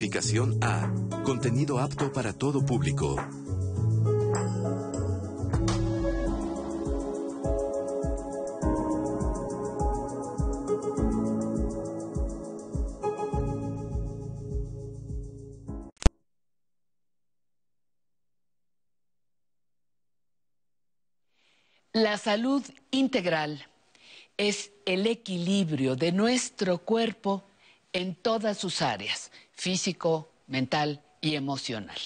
Clasificación A. Contenido apto para todo público. La salud integral es el equilibrio de nuestro cuerpo en todas sus áreas, físico, mental y emocional.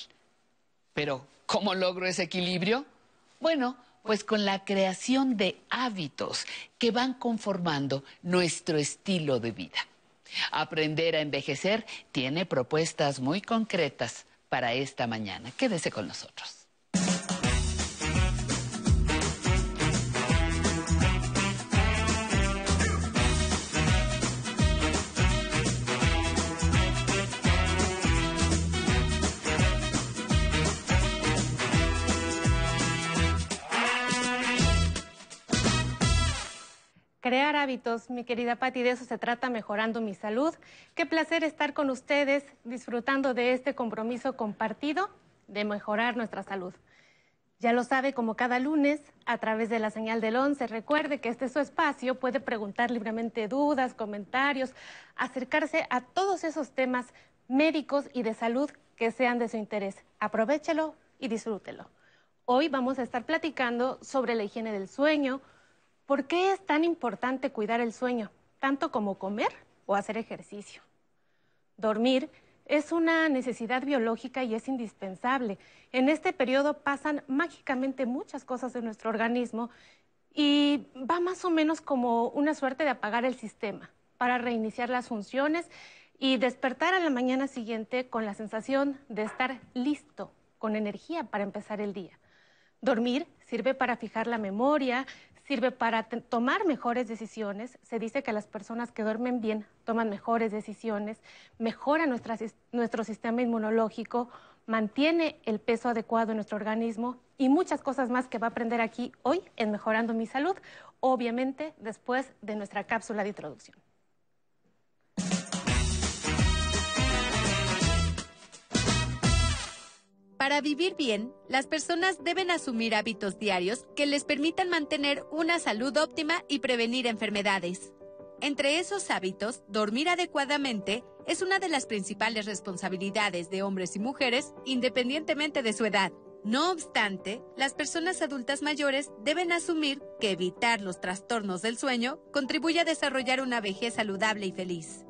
Pero, ¿cómo logro ese equilibrio? Bueno, pues con la creación de hábitos que van conformando nuestro estilo de vida. Aprender a envejecer tiene propuestas muy concretas para esta mañana. Quédese con nosotros. Crear hábitos, mi querida Patti, de eso se trata mejorando mi salud. Qué placer estar con ustedes disfrutando de este compromiso compartido de mejorar nuestra salud. Ya lo sabe, como cada lunes, a través de la señal del 11, recuerde que este es su espacio, puede preguntar libremente dudas, comentarios, acercarse a todos esos temas médicos y de salud que sean de su interés. Aprovechelo y disfrútelo. Hoy vamos a estar platicando sobre la higiene del sueño, ¿Por qué es tan importante cuidar el sueño, tanto como comer o hacer ejercicio? Dormir es una necesidad biológica y es indispensable. En este periodo pasan mágicamente muchas cosas en nuestro organismo y va más o menos como una suerte de apagar el sistema para reiniciar las funciones y despertar a la mañana siguiente con la sensación de estar listo, con energía para empezar el día. Dormir sirve para fijar la memoria, sirve para tomar mejores decisiones. Se dice que las personas que duermen bien toman mejores decisiones, mejora nuestro sistema inmunológico, mantiene el peso adecuado en nuestro organismo y muchas cosas más que va a aprender aquí hoy en Mejorando mi Salud, obviamente después de nuestra cápsula de introducción. Para vivir bien, las personas deben asumir hábitos diarios que les permitan mantener una salud óptima y prevenir enfermedades. Entre esos hábitos, dormir adecuadamente es una de las principales responsabilidades de hombres y mujeres, independientemente de su edad. No obstante, las personas adultas mayores deben asumir que evitar los trastornos del sueño contribuye a desarrollar una vejez saludable y feliz.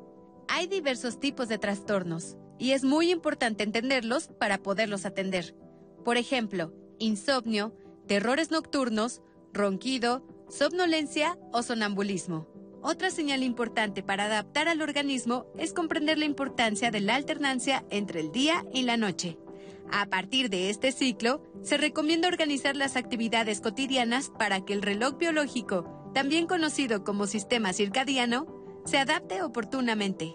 Hay diversos tipos de trastornos, y es muy importante entenderlos para poderlos atender. Por ejemplo, insomnio, terrores nocturnos, ronquido, somnolencia o sonambulismo. Otra señal importante para adaptar al organismo es comprender la importancia de la alternancia entre el día y la noche. A partir de este ciclo, se recomienda organizar las actividades cotidianas para que el reloj biológico, también conocido como sistema circadiano, se adapte oportunamente.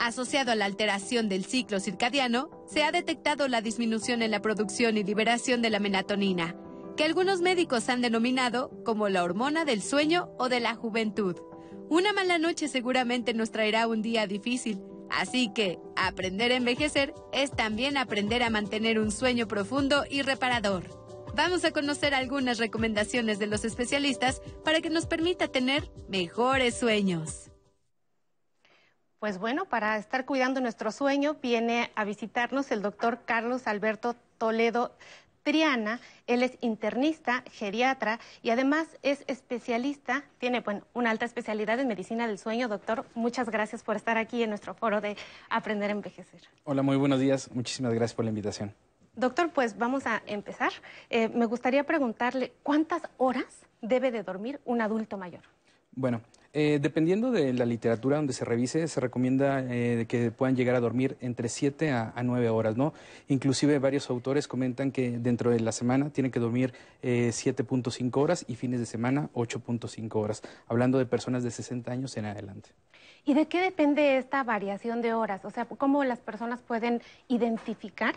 Asociado a la alteración del ciclo circadiano, se ha detectado la disminución en la producción y liberación de la melatonina, que algunos médicos han denominado como la hormona del sueño o de la juventud. Una mala noche seguramente nos traerá un día difícil, así que aprender a envejecer es también aprender a mantener un sueño profundo y reparador. Vamos a conocer algunas recomendaciones de los especialistas para que nos permita tener mejores sueños. Pues bueno, para estar cuidando nuestro sueño viene a visitarnos el doctor Carlos Alberto Toledo Triana. Él es internista, geriatra y además es especialista, tiene bueno, una alta especialidad en medicina del sueño. Doctor, muchas gracias por estar aquí en nuestro foro de Aprender a Envejecer. Hola, muy buenos días. Muchísimas gracias por la invitación. Doctor, pues vamos a empezar. Eh, me gustaría preguntarle, ¿cuántas horas debe de dormir un adulto mayor? Bueno, eh, dependiendo de la literatura donde se revise, se recomienda eh, que puedan llegar a dormir entre 7 a, 9 horas, ¿no? Inclusive varios autores comentan que dentro de la semana tienen que dormir 7.5 eh, horas y fines de semana 8.5 horas, hablando de personas de 60 años en adelante. ¿Y de qué depende esta variación de horas? O sea, ¿cómo las personas pueden identificar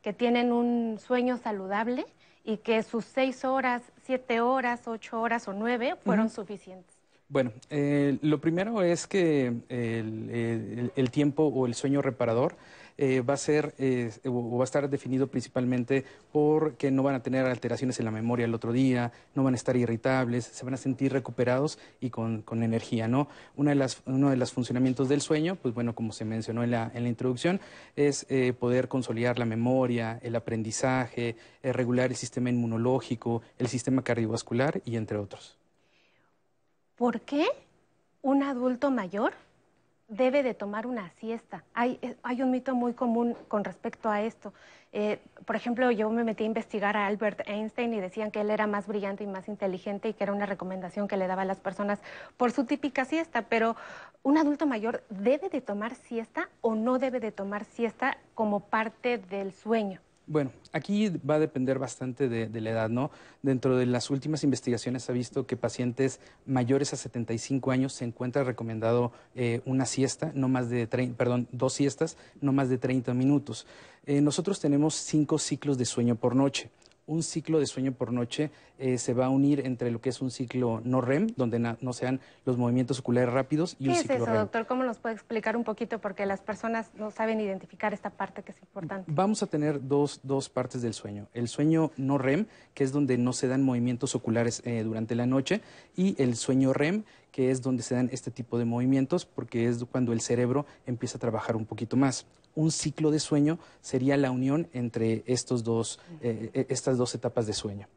que tienen un sueño saludable y que sus 6 horas, 7 horas, 8 horas o 9 fueron suficientes? Bueno, eh, lo primero es que el, tiempo o el sueño reparador eh, va a ser eh, o va a estar definido principalmente porque no van a tener alteraciones en la memoria el otro día, no van a estar irritables, se van a sentir recuperados y con, energía, ¿no? Una de las, uno de los funcionamientos del sueño, pues bueno, como se mencionó en la, en la introducción, es poder consolidar la memoria, el aprendizaje, regular el sistema inmunológico, el sistema cardiovascular y entre otros. ¿Por qué un adulto mayor debe de tomar una siesta. Hay, eh, hay un mito muy común con respecto a esto. Eh, por ejemplo, yo me metí a investigar a Albert Einstein y decían que él era más brillante y más inteligente y que era una recomendación que le daba a las personas por su típica siesta. Pero un adulto mayor debe de tomar siesta o no debe de tomar siesta como parte del sueño. Bueno, aquí va a depender bastante de, la edad, ¿no? Dentro de las últimas investigaciones se ha visto que pacientes mayores a 75 años se encuentra recomendado eh, una siesta, no más de, perdón, dos siestas, no más de 30 minutos. Eh, nosotros tenemos cinco ciclos de sueño por noche un ciclo de sueño por noche eh, se va a unir entre lo que es un ciclo no REM, donde no sean los movimientos oculares rápidos, y un ciclo ¿Qué es eso, doctor? ¿Cómo nos puede explicar un poquito? Porque las personas no saben identificar esta parte que es importante. Vamos a tener dos, dos partes del sueño. El sueño no REM, que es donde no se dan movimientos oculares eh, durante la noche, y el sueño REM, que es donde se dan este tipo de movimientos, porque es cuando el cerebro empieza a trabajar un poquito más un ciclo de sueño sería la unión entre estos dos, eh, eh, estas dos etapas de sueño.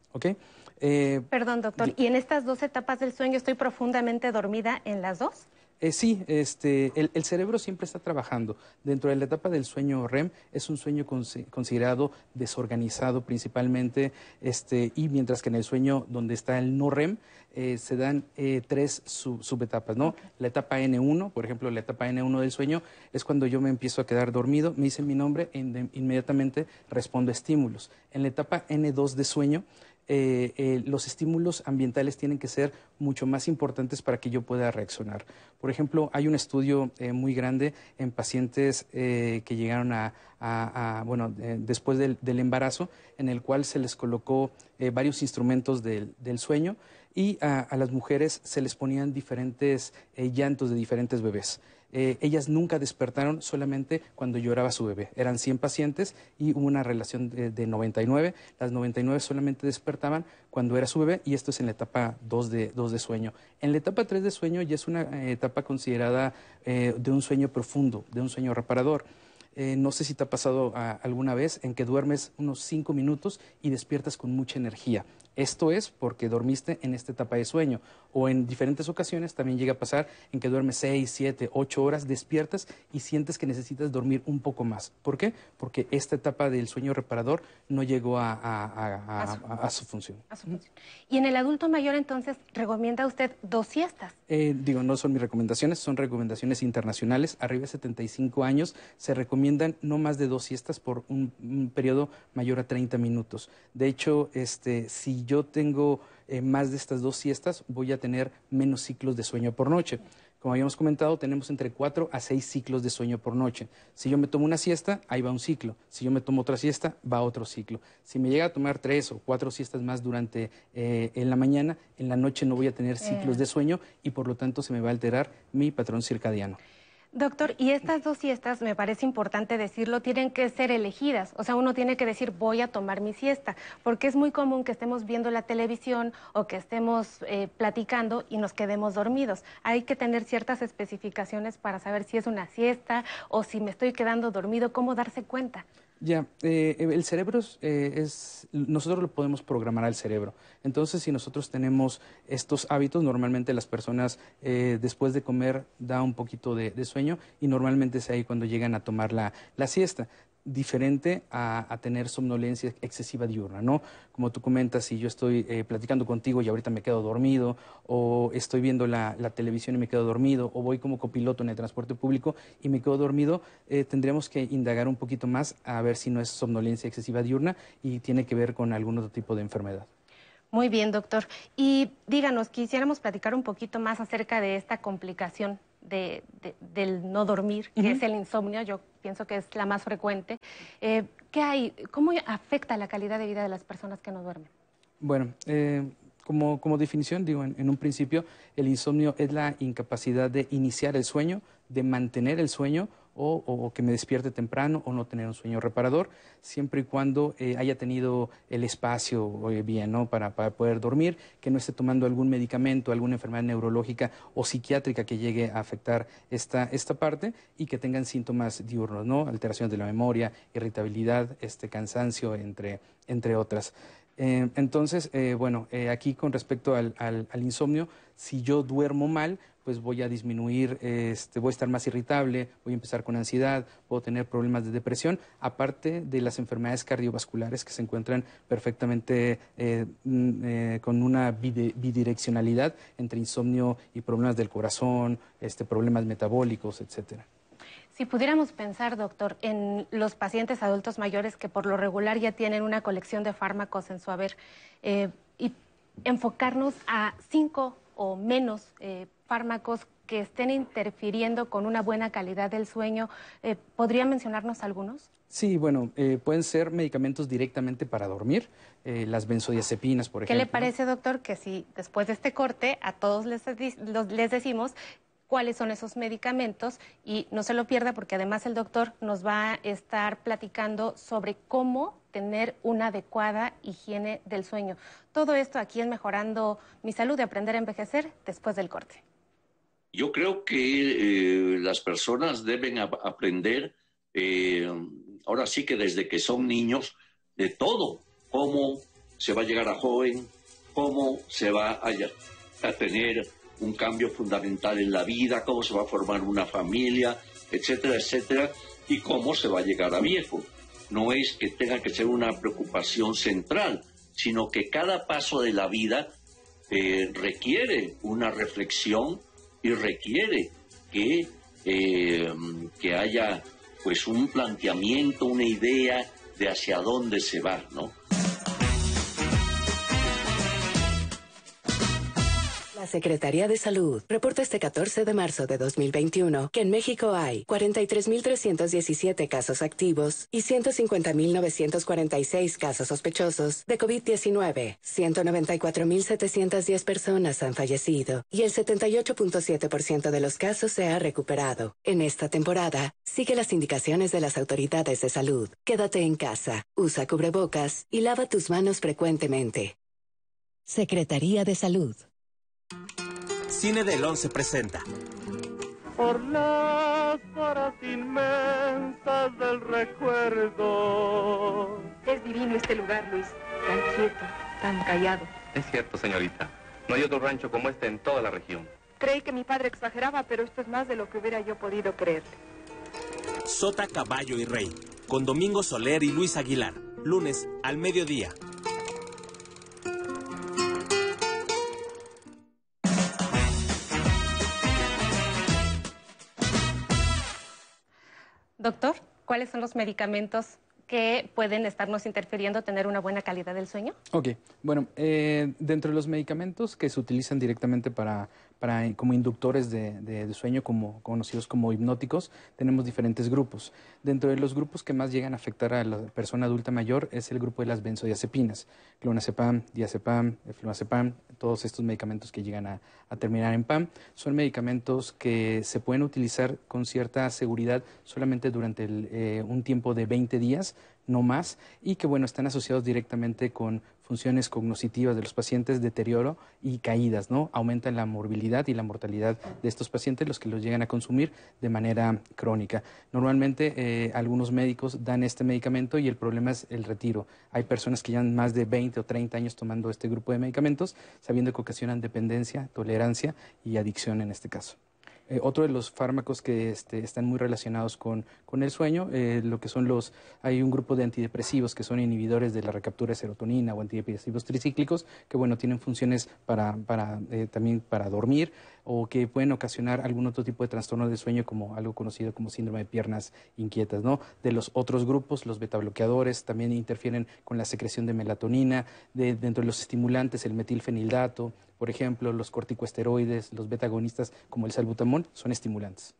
Eh, Perdón, doctor. ¿Y en estas dos etapas del sueño estoy profundamente dormida en las dos? Eh, sí, este, el, cerebro siempre está trabajando. Dentro de la etapa del sueño REM es un sueño considerado desorganizado principalmente, este, y mientras que en el sueño donde está el no REM eh, se dan eh, tres subetapas, ¿no? La etapa N1, por ejemplo, la etapa N1 del sueño es cuando yo me empiezo a quedar dormido, me dicen mi nombre e inmediatamente respondo a estímulos. En la etapa N2 de sueño eh, eh, los estímulos ambientales tienen que ser mucho más importantes para que yo pueda reaccionar. Por ejemplo, hay un estudio eh, muy grande en pacientes que llegaron a, bueno, después del, embarazo, en el cual se les colocó varios instrumentos del, sueño y a, las mujeres se les ponían diferentes llantos de diferentes bebés. Eh, ellas nunca despertaron solamente cuando lloraba su bebé. Eran 100 pacientes y hubo una relación de, 99. Las 99 solamente despertaban cuando era su bebé y esto es en la etapa 2 de, de sueño. En la etapa 3 de sueño ya es una eh, etapa considerada eh, de un sueño profundo, de un sueño reparador. no sé si te ha pasado ah, alguna vez en que duermes unos 5 minutos y despiertas con mucha energía. Esto es porque dormiste en esta etapa de sueño. O en diferentes ocasiones también llega a pasar en que duermes 6, 7, 8 horas, despiertas y sientes que necesitas dormir un poco más. ¿Por qué? Porque esta etapa del sueño reparador no llegó a, su, función. Y en el adulto mayor entonces, ¿recomienda usted dos siestas? Eh, digo, no son mis recomendaciones, son recomendaciones internacionales. Arriba de 75 años se recomiendan no más de dos siestas por un, un periodo mayor a 30 minutos. De hecho, este, si yo tengo eh, más de estas dos siestas, voy a tener menos ciclos de sueño por noche. Como habíamos comentado, tenemos entre cuatro a seis ciclos de sueño por noche. Si yo me tomo una siesta, ahí va un ciclo. Si yo me tomo otra siesta, va otro ciclo. Si me llega a tomar tres o cuatro siestas más durante eh, en la mañana, en la noche no voy a tener ciclos de sueño y por lo tanto se me va a alterar mi patrón circadiano. Doctor, y estas dos siestas, me parece importante decirlo, tienen que ser elegidas. O sea, uno tiene que decir, voy a tomar mi siesta, porque es muy común que estemos viendo la televisión o que estemos eh, platicando y nos quedemos dormidos. Hay que tener ciertas especificaciones para saber si es una siesta o si me estoy quedando dormido, cómo darse cuenta. Ya, eh, el cerebro eh, es, nosotros lo podemos programar al cerebro. Entonces, si nosotros tenemos estos hábitos, normalmente las personas eh, después de comer da un poquito de, de, sueño y normalmente es ahí cuando llegan a tomar la, la siesta diferente a, tener somnolencia excesiva diurna, ¿no? Como tú comentas, si yo estoy eh, platicando contigo y ahorita me quedo dormido, o estoy viendo la, televisión y me quedo dormido, o voy como copiloto en el transporte público y me quedo dormido, eh, tendríamos que indagar un poquito más a ver si no es somnolencia excesiva diurna y tiene que ver con algún otro tipo de enfermedad. Muy bien, doctor. Y díganos, quisiéramos platicar un poquito más acerca de esta complicación de, del no dormir, que es el insomnio, yo pienso que es la más frecuente. Eh, ¿Qué hay? ¿Cómo afecta la calidad de vida de las personas que no duermen? Bueno, eh, como, como, definición, digo, en, un principio, el insomnio es la incapacidad de iniciar el sueño, de mantener el sueño o, que me despierte temprano o no tener un sueño reparador, siempre y cuando eh, haya tenido el espacio eh, bien ¿no? para, poder dormir, que no esté tomando algún medicamento, alguna enfermedad neurológica o psiquiátrica que llegue a afectar esta, esta parte y que tengan síntomas diurnos, ¿no? alteraciones de la memoria, irritabilidad, este, cansancio, entre, entre otras. Eh, entonces, bueno, aquí con respecto al, al insomnio, si yo duermo mal, pues voy a disminuir, este, voy a estar más irritable, voy a empezar con ansiedad, puedo tener problemas de depresión, aparte de las enfermedades cardiovasculares que se encuentran perfectamente eh, mm, eh, con una bidireccionalidad entre insomnio y problemas del corazón, este, problemas metabólicos, etcétera. Si pudiéramos pensar, doctor, en los pacientes adultos mayores que por lo regular ya tienen una colección de fármacos en su haber eh, y enfocarnos a cinco o menos fármacos que estén interfiriendo con una buena calidad del sueño. Eh, ¿Podría mencionarnos algunos? Sí, bueno, eh, pueden ser medicamentos directamente para dormir, eh, las benzodiazepinas, por ejemplo. ¿Qué le parece, doctor, que si después de este corte a todos les, les decimos cuáles son esos medicamentos y no se lo pierda porque además el doctor nos va a estar platicando sobre cómo tener una adecuada higiene del sueño. Todo esto aquí en Mejorando mi Salud de Aprender a Envejecer después del corte. Yo creo que eh, las personas deben aprender, eh, ahora sí que desde que son niños, de todo, cómo se va a llegar a joven, cómo se va a, a tener un cambio fundamental en la vida, cómo se va a formar una familia, etcétera, etcétera, y cómo se va a llegar a viejo. No es que tenga que ser una preocupación central, sino que cada paso de la vida eh, requiere una reflexión y requiere que, eh, que haya pues un planteamiento, una idea de hacia dónde se va, ¿no? Secretaría de Salud reporta este 14 de marzo de 2021 que en México hay 43.317 casos activos y 150.946 casos sospechosos de COVID-19. 194.710 personas han fallecido y el 78.7% de los casos se ha recuperado. En esta temporada, sigue las indicaciones de las autoridades de salud. Quédate en casa, usa cubrebocas y lava tus manos frecuentemente. Secretaría de Salud. Cine del 11 presenta. Por las horas inmensas del recuerdo. Es divino este lugar, Luis. Tan quieto, tan callado. Es cierto, señorita. No hay otro rancho como este en toda la región. Creí que mi padre exageraba, pero esto es más de lo que hubiera yo podido creer. Sota, Caballo y Rey, con Domingo Soler y Luis Aguilar, lunes al mediodía. ¿Cuáles son los medicamentos que pueden estarnos interfiriendo tener una buena calidad del sueño? Ok, bueno, eh, dentro de los medicamentos que se utilizan directamente para para, como inductores de, sueño, como, conocidos como hipnóticos, tenemos diferentes grupos. Dentro de los grupos que más llegan a afectar a la persona adulta mayor es el grupo de las benzodiazepines, clonazepam, diazepam, fluazepam, todos estos medicamentos que llegan a, terminar en PAM, son medicamentos que se pueden utilizar con cierta seguridad solamente durante eh, un tiempo de 20 días, no más, y que bueno, están asociados directamente con funciones cognitivas de los pacientes, deterioro y caídas, ¿no? Aumentan la morbilidad y la mortalidad de estos pacientes, los que los llegan a consumir de manera crónica. Normalmente eh, algunos médicos dan este medicamento y el problema es el retiro. Hay personas que llevan más de 20 o 30 años tomando este grupo de medicamentos, sabiendo que ocasionan dependencia, tolerancia y adicción en este caso. Eh, otro de los fármacos que este, están muy relacionados con, el sueño, eh, lo que son los, hay un grupo de antidepresivos que son inhibidores de la recaptura de serotonina o antidepresivos tricíclicos, que bueno, tienen funciones para, para eh, también para dormir o que pueden ocasionar algún otro tipo de trastorno de sueño como algo conocido como síndrome de piernas inquietas, ¿no? De los otros grupos, los betabloqueadores también interfieren con la secreción de melatonina, de, dentro de los estimulantes el metilfenildato, por ejemplo, los corticoesteroides, los betagonistas como el salbutamol son estimulantes.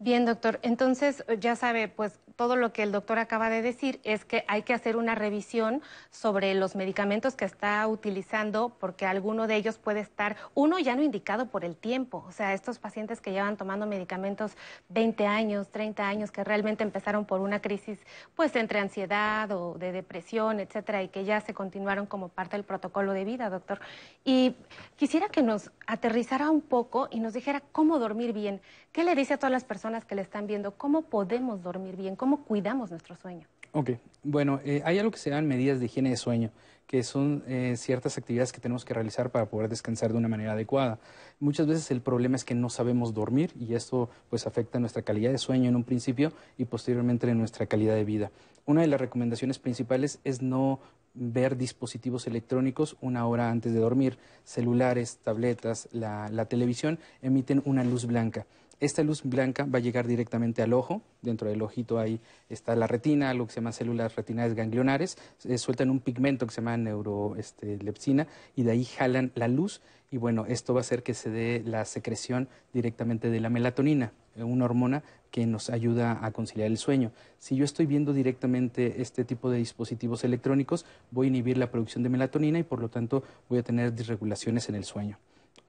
Bien, doctor. Entonces, ya sabe, pues todo lo que el doctor acaba de decir es que hay que hacer una revisión sobre los medicamentos que está utilizando, porque alguno de ellos puede estar, uno ya no indicado por el tiempo. O sea, estos pacientes que llevan tomando medicamentos 20 años, 30 años, que realmente empezaron por una crisis, pues entre ansiedad o de depresión, etcétera, y que ya se continuaron como parte del protocolo de vida, doctor. Y quisiera que nos aterrizara un poco y nos dijera cómo dormir bien. ¿Qué le dice a todas las personas que le están viendo? ¿Cómo podemos dormir bien? ¿Cómo cuidamos nuestro sueño? Ok, bueno, eh, hay algo que se llaman medidas de higiene de sueño, que son eh, ciertas actividades que tenemos que realizar para poder descansar de una manera adecuada. Muchas veces el problema es que no sabemos dormir y esto pues afecta nuestra calidad de sueño en un principio y posteriormente en nuestra calidad de vida. Una de las recomendaciones principales es no ver dispositivos electrónicos una hora antes de dormir. Celulares, tabletas, la televisión emiten una luz blanca. Esta luz blanca va a llegar directamente al ojo. Dentro del ojito ahí está la retina, algo que se llama células retinales ganglionares. sueltan un pigmento que se llama neurolepsina este, y de ahí jalan la luz. Y bueno, esto va a hacer que se dé la secreción directamente de la melatonina, una hormona que nos ayuda a conciliar el sueño. Si yo estoy viendo directamente este tipo de dispositivos electrónicos, voy a inhibir la producción de melatonina y por lo tanto voy a tener disregulaciones en el sueño.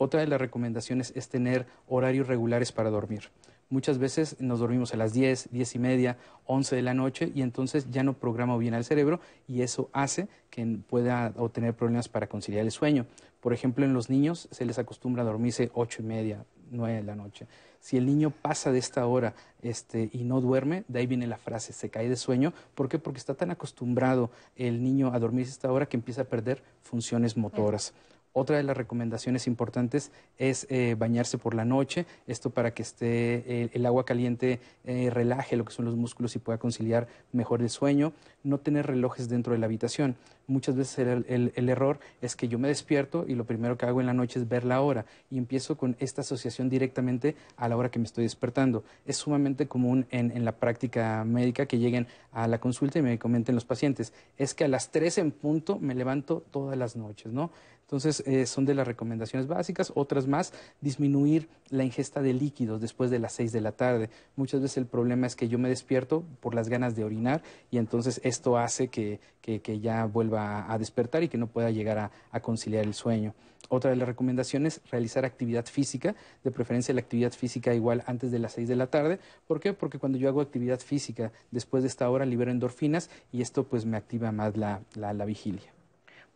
Otra de las recomendaciones es tener horarios regulares para dormir. Muchas veces nos dormimos a las 10, 10 y media, 11 de la noche y entonces ya no programa bien al cerebro y eso hace que pueda obtener problemas para conciliar el sueño. Por ejemplo, en los niños se les acostumbra a dormirse 8 y media, 9 de la noche. Si el niño pasa de esta hora este, y no duerme, de ahí viene la frase, se cae de sueño. ¿Por qué? Porque está tan acostumbrado el niño a dormirse esta hora que empieza a perder funciones motoras. Otra de las recomendaciones importantes es eh, bañarse por la noche, esto para que esté eh, el agua caliente eh, relaje lo que son los músculos y pueda conciliar mejor el sueño. No tener relojes dentro de la habitación. Muchas veces el, el, error es que yo me despierto y lo primero que hago en la noche es ver la hora y empiezo con esta asociación directamente a la hora que me estoy despertando. Es sumamente común en, en la práctica médica que lleguen a la consulta y me comenten los pacientes, es que a las 3 en punto me levanto todas las noches, ¿no? Entonces, eh, son de las recomendaciones básicas. Otras más, disminuir la ingesta de líquidos después de las 6 de la tarde. Muchas veces el problema es que yo me despierto por las ganas de orinar y entonces esto hace que, que, ya vuelva a despertar y que no pueda llegar a, conciliar el sueño. Otra de las recomendaciones, realizar actividad física, de preferencia la actividad física igual antes de las 6 de la tarde. ¿Por qué? Porque cuando yo hago actividad física después de esta hora libero endorfinas y esto pues me activa más la, la vigilia.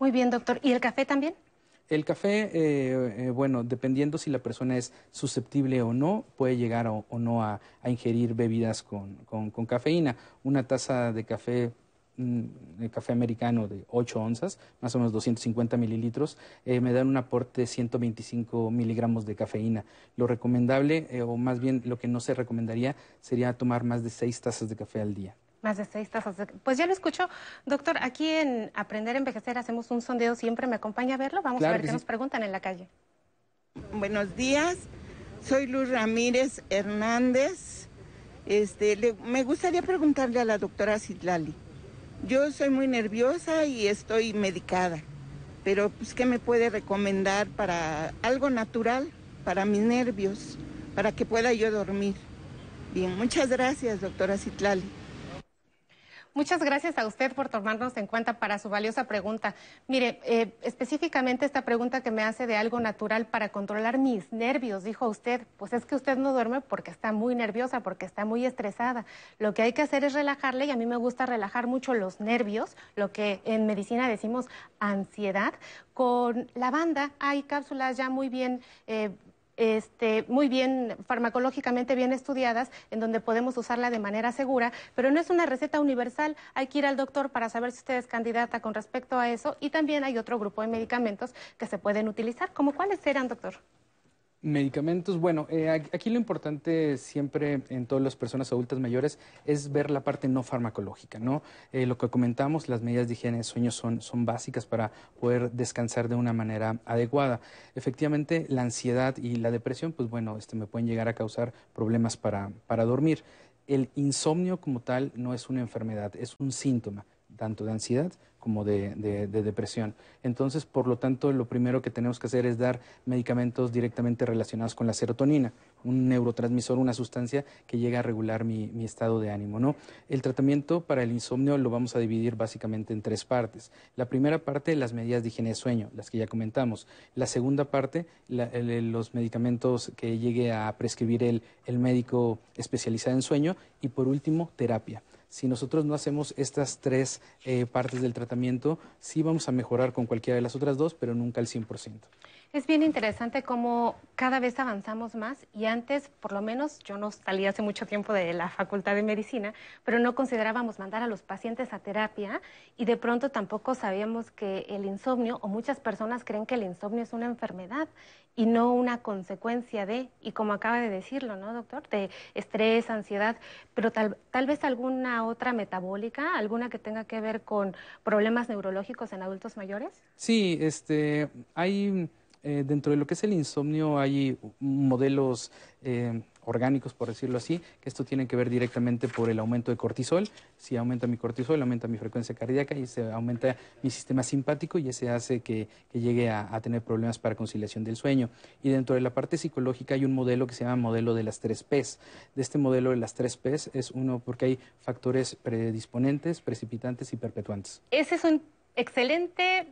Muy bien, doctor. ¿Y el café también? El café, eh, eh, bueno, dependiendo si la persona es susceptible o no, puede llegar o, no a, ingerir bebidas con, cafeína. Una taza de café mm, café americano de 8 onzas, más o menos 250 mililitros, eh, me dan un aporte de 125 miligramos de cafeína. Lo recomendable, o más bien lo que no se recomendaría, sería tomar más de 6 tazas de café al día. Más de seis tazas. Pues ya lo escucho. Doctor, aquí en Aprender a Envejecer hacemos un sondeo, siempre me acompaña a verlo. Vamos a ver qué nos preguntan en la calle. Buenos días, soy Luz Ramírez Hernández. Este, me gustaría preguntarle a la doctora Citlali. Yo soy muy nerviosa y estoy medicada, pero pues, ¿qué me puede recomendar para algo natural para mis nervios, para que pueda yo dormir? Bien, muchas gracias, doctora Citlali. Muchas gracias a usted por tomarnos en cuenta para su valiosa pregunta. Mire, eh, específicamente esta pregunta que me hace de algo natural para controlar mis nervios, dijo usted, pues es que usted no duerme porque está muy nerviosa, porque está muy estresada. Lo que hay que hacer es relajarle y a mí me gusta relajar mucho los nervios, lo que en medicina decimos ansiedad. Con lavanda hay cápsulas ya muy bien... Eh, este, muy bien, farmacológicamente bien estudiadas, en donde podemos usarla de manera segura, pero no es una receta universal. Hay que ir al doctor para saber si usted es candidata con respecto a eso. Y también hay otro grupo de medicamentos que se pueden utilizar. ¿Como cuáles serán, doctor? Medicamentos, bueno, eh, aquí lo importante siempre en todas las personas adultas mayores es ver la parte no farmacológica, ¿no? Eh, lo que comentamos, las medidas de higiene de sueño son, son básicas para poder descansar de una manera adecuada. Efectivamente, la ansiedad y la depresión, pues bueno, este, me pueden llegar a causar problemas para, para dormir. El insomnio como tal no es una enfermedad, es un síntoma tanto de ansiedad como de, depresión. Entonces, por lo tanto, lo primero que tenemos que hacer es dar medicamentos directamente relacionados con la serotonina. un neurotransmisor, una sustancia que llega a regular mi, estado de ánimo. ¿no? El tratamiento para el insomnio lo vamos a dividir básicamente en tres partes. La primera parte, las medidas de higiene de sueño, las que ya comentamos. La segunda parte, los medicamentos que llegue a prescribir el, el médico especializado en sueño. Y por último, terapia si nosotros no hacemos estas tres eh, partes del tratamiento, sí vamos a mejorar con cualquiera de las otras dos, pero nunca al 100%. Es bien interesante cómo cada vez avanzamos más y antes, por lo menos, yo no salí hace mucho tiempo de la Facultad de Medicina, pero no considerábamos mandar a los pacientes a terapia y de pronto tampoco sabíamos que el insomnio, o muchas personas creen que el insomnio es una enfermedad y no una consecuencia de, y como acaba de decirlo, ¿no, doctor? De estrés, ansiedad, pero tal, tal vez alguna otra metabólica, alguna que tenga que ver con problemas neurológicos en adultos mayores. Sí, este, hay eh, dentro de lo que es el insomnio hay modelos eh, orgánicos, por decirlo así, que esto tiene que ver directamente por el aumento de cortisol. Si aumenta mi cortisol, aumenta mi frecuencia cardíaca y se aumenta mi sistema simpático y ese hace que, llegue a, a, tener problemas para conciliación del sueño. Y dentro de la parte psicológica hay un modelo que se llama modelo de las tres P's. De este modelo de las tres P's es uno porque hay factores predisponentes, precipitantes y perpetuantes. Ese es un excelente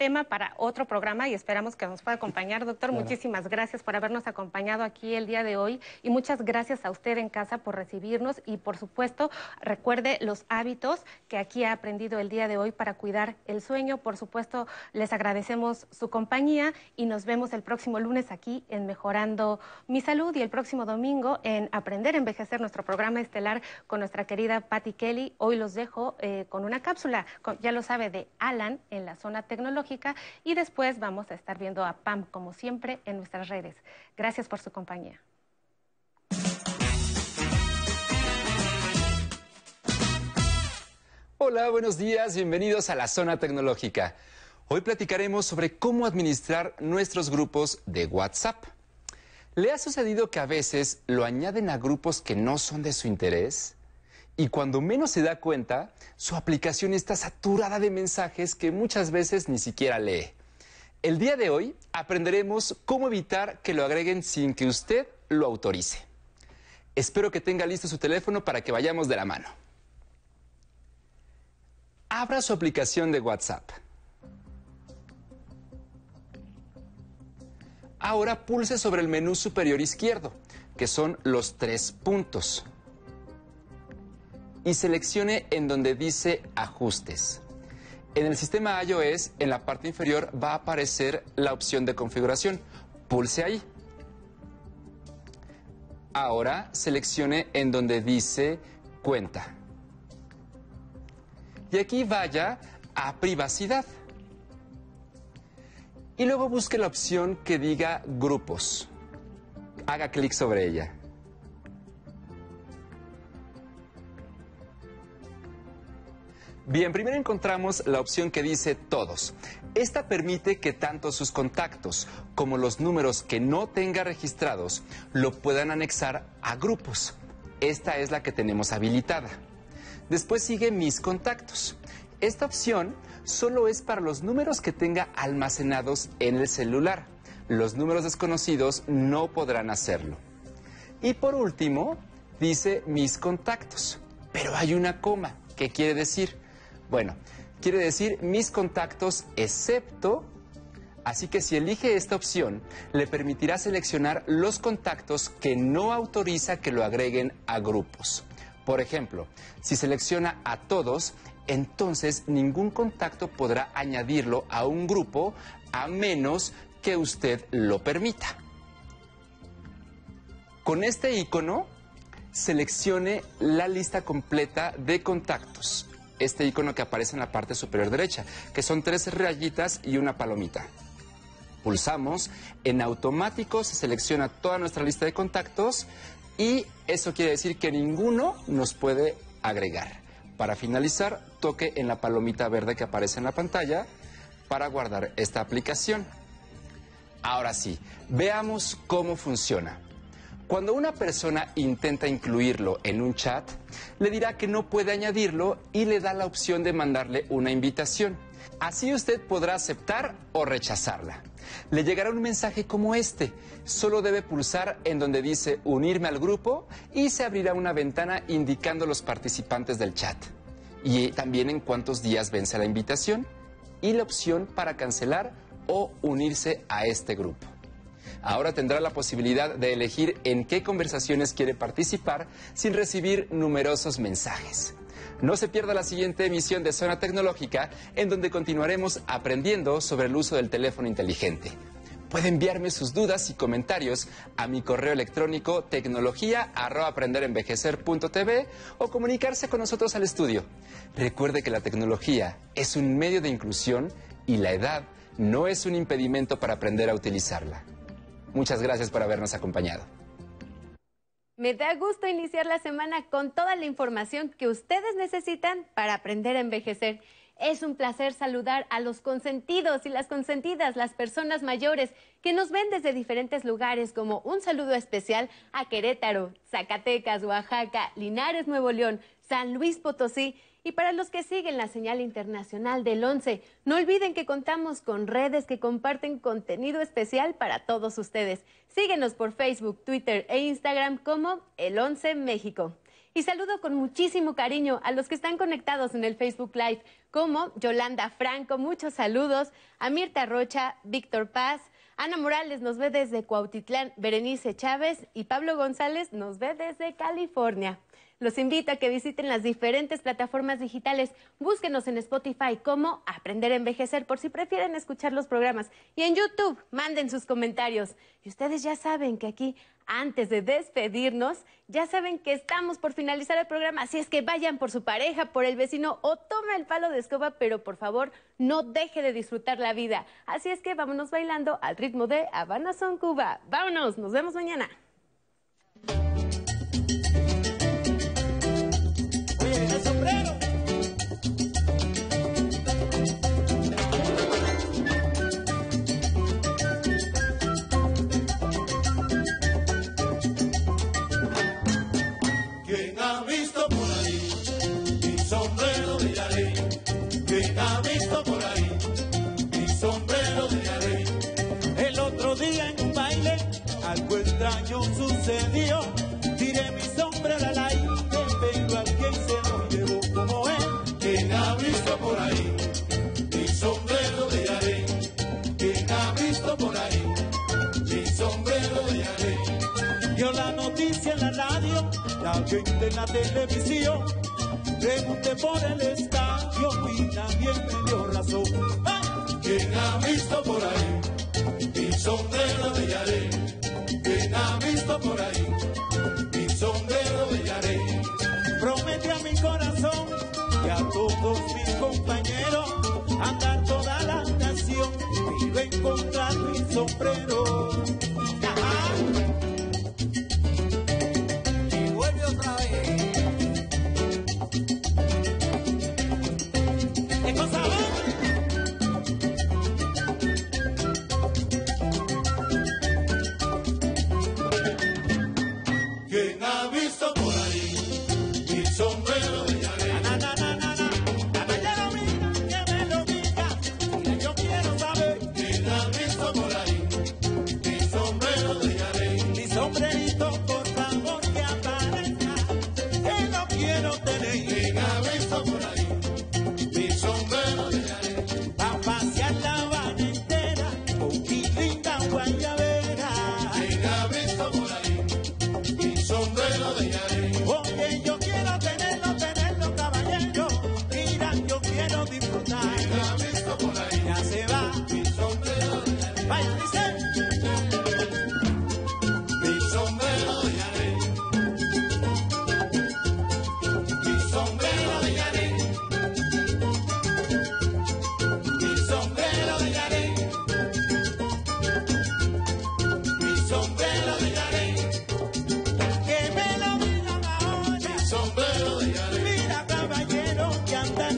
tema para otro programa y esperamos que nos pueda acompañar. Doctor, claro. muchísimas gracias por habernos acompañado aquí el día de hoy y muchas gracias a usted en casa por recibirnos y por supuesto recuerde los hábitos que aquí ha aprendido el día de hoy para cuidar el sueño. Por supuesto, les agradecemos su compañía y nos vemos el próximo lunes aquí en Mejorando mi Salud y el próximo domingo en Aprender a Envejecer, nuestro programa estelar con nuestra querida Patty Kelly. Hoy los dejo eh, con una cápsula, con, ya lo sabe, de Alan en la zona tecnológica y después vamos a estar viendo a Pam como siempre en nuestras redes. Gracias por su compañía. Hola, buenos días, bienvenidos a la zona tecnológica. Hoy platicaremos sobre cómo administrar nuestros grupos de WhatsApp. ¿Le ha sucedido que a veces lo añaden a grupos que no son de su interés? Y cuando menos se da cuenta, su aplicación está saturada de mensajes que muchas veces ni siquiera lee. El día de hoy aprenderemos cómo evitar que lo agreguen sin que usted lo autorice. Espero que tenga listo su teléfono para que vayamos de la mano. Abra su aplicación de WhatsApp. Ahora pulse sobre el menú superior izquierdo, que son los tres puntos y seleccione en donde dice Ajustes. En el sistema iOS, en la parte inferior va a aparecer la opción de configuración. Pulse ahí. Ahora seleccione en donde dice Cuenta. Y aquí vaya a Privacidad. Y luego busque la opción que diga Grupos. Haga clic sobre ella. Bien, primero encontramos la opción que dice todos. Esta permite que tanto sus contactos como los números que no tenga registrados lo puedan anexar a grupos. Esta es la que tenemos habilitada. Después sigue mis contactos. Esta opción solo es para los números que tenga almacenados en el celular. Los números desconocidos no podrán hacerlo. Y por último, dice mis contactos. Pero hay una coma. ¿Qué quiere decir? Bueno, quiere decir mis contactos excepto, así que si elige esta opción, le permitirá seleccionar los contactos que no autoriza que lo agreguen a grupos. Por ejemplo, si selecciona a todos, entonces ningún contacto podrá añadirlo a un grupo a menos que usted lo permita. Con este icono, seleccione la lista completa de contactos este icono que aparece en la parte superior derecha, que son tres rayitas y una palomita. Pulsamos, en automático se selecciona toda nuestra lista de contactos y eso quiere decir que ninguno nos puede agregar. Para finalizar, toque en la palomita verde que aparece en la pantalla para guardar esta aplicación. Ahora sí, veamos cómo funciona. Cuando una persona intenta incluirlo en un chat, le dirá que no puede añadirlo y le da la opción de mandarle una invitación. Así usted podrá aceptar o rechazarla. Le llegará un mensaje como este. Solo debe pulsar en donde dice unirme al grupo y se abrirá una ventana indicando los participantes del chat. Y también en cuántos días vence la invitación y la opción para cancelar o unirse a este grupo. Ahora tendrá la posibilidad de elegir en qué conversaciones quiere participar sin recibir numerosos mensajes. No se pierda la siguiente emisión de Zona Tecnológica, en donde continuaremos aprendiendo sobre el uso del teléfono inteligente. Puede enviarme sus dudas y comentarios a mi correo electrónico tecnología@aprenderenvejecer.tv o comunicarse con nosotros al estudio. Recuerde que la tecnología es un medio de inclusión y la edad no es un impedimento para aprender a utilizarla. Muchas gracias por habernos acompañado. Me da gusto iniciar la semana con toda la información que ustedes necesitan para aprender a envejecer. Es un placer saludar a los consentidos y las consentidas, las personas mayores que nos ven desde diferentes lugares, como un saludo especial a Querétaro, Zacatecas, Oaxaca, Linares, Nuevo León, San Luis Potosí y para los que siguen la señal internacional del 11, no olviden que contamos con redes que comparten contenido especial para todos ustedes. Síguenos por Facebook, Twitter e Instagram como El 11 México. Y saludo con muchísimo cariño a los que están conectados en el Facebook Live, como Yolanda Franco, muchos saludos, a Mirta Rocha, Víctor Paz, Ana Morales nos ve desde Cuautitlán, Berenice Chávez y Pablo González nos ve desde California. Los invito a que visiten las diferentes plataformas digitales. Búsquenos en Spotify como Aprender a Envejecer por si prefieren escuchar los programas. Y en YouTube, manden sus comentarios. Y ustedes ya saben que aquí, antes de despedirnos, ya saben que estamos por finalizar el programa. Así es que vayan por su pareja, por el vecino o toma el palo de escoba, pero por favor no deje de disfrutar la vida. Así es que vámonos bailando al ritmo de Habana Son Cuba. Vámonos, nos vemos mañana. ¿Quién radio, la gente en la televisión. Pregunté por el estadio y nadie me dio razón. ¡Ay! ¿Quién ha visto por ahí mi sombrero de Yarey? ¿Quién ha visto por ahí mi sombrero de Yarey? Prometí a mi corazón y a todos mis compañeros andar toda la nación y encontrar mi sombrero.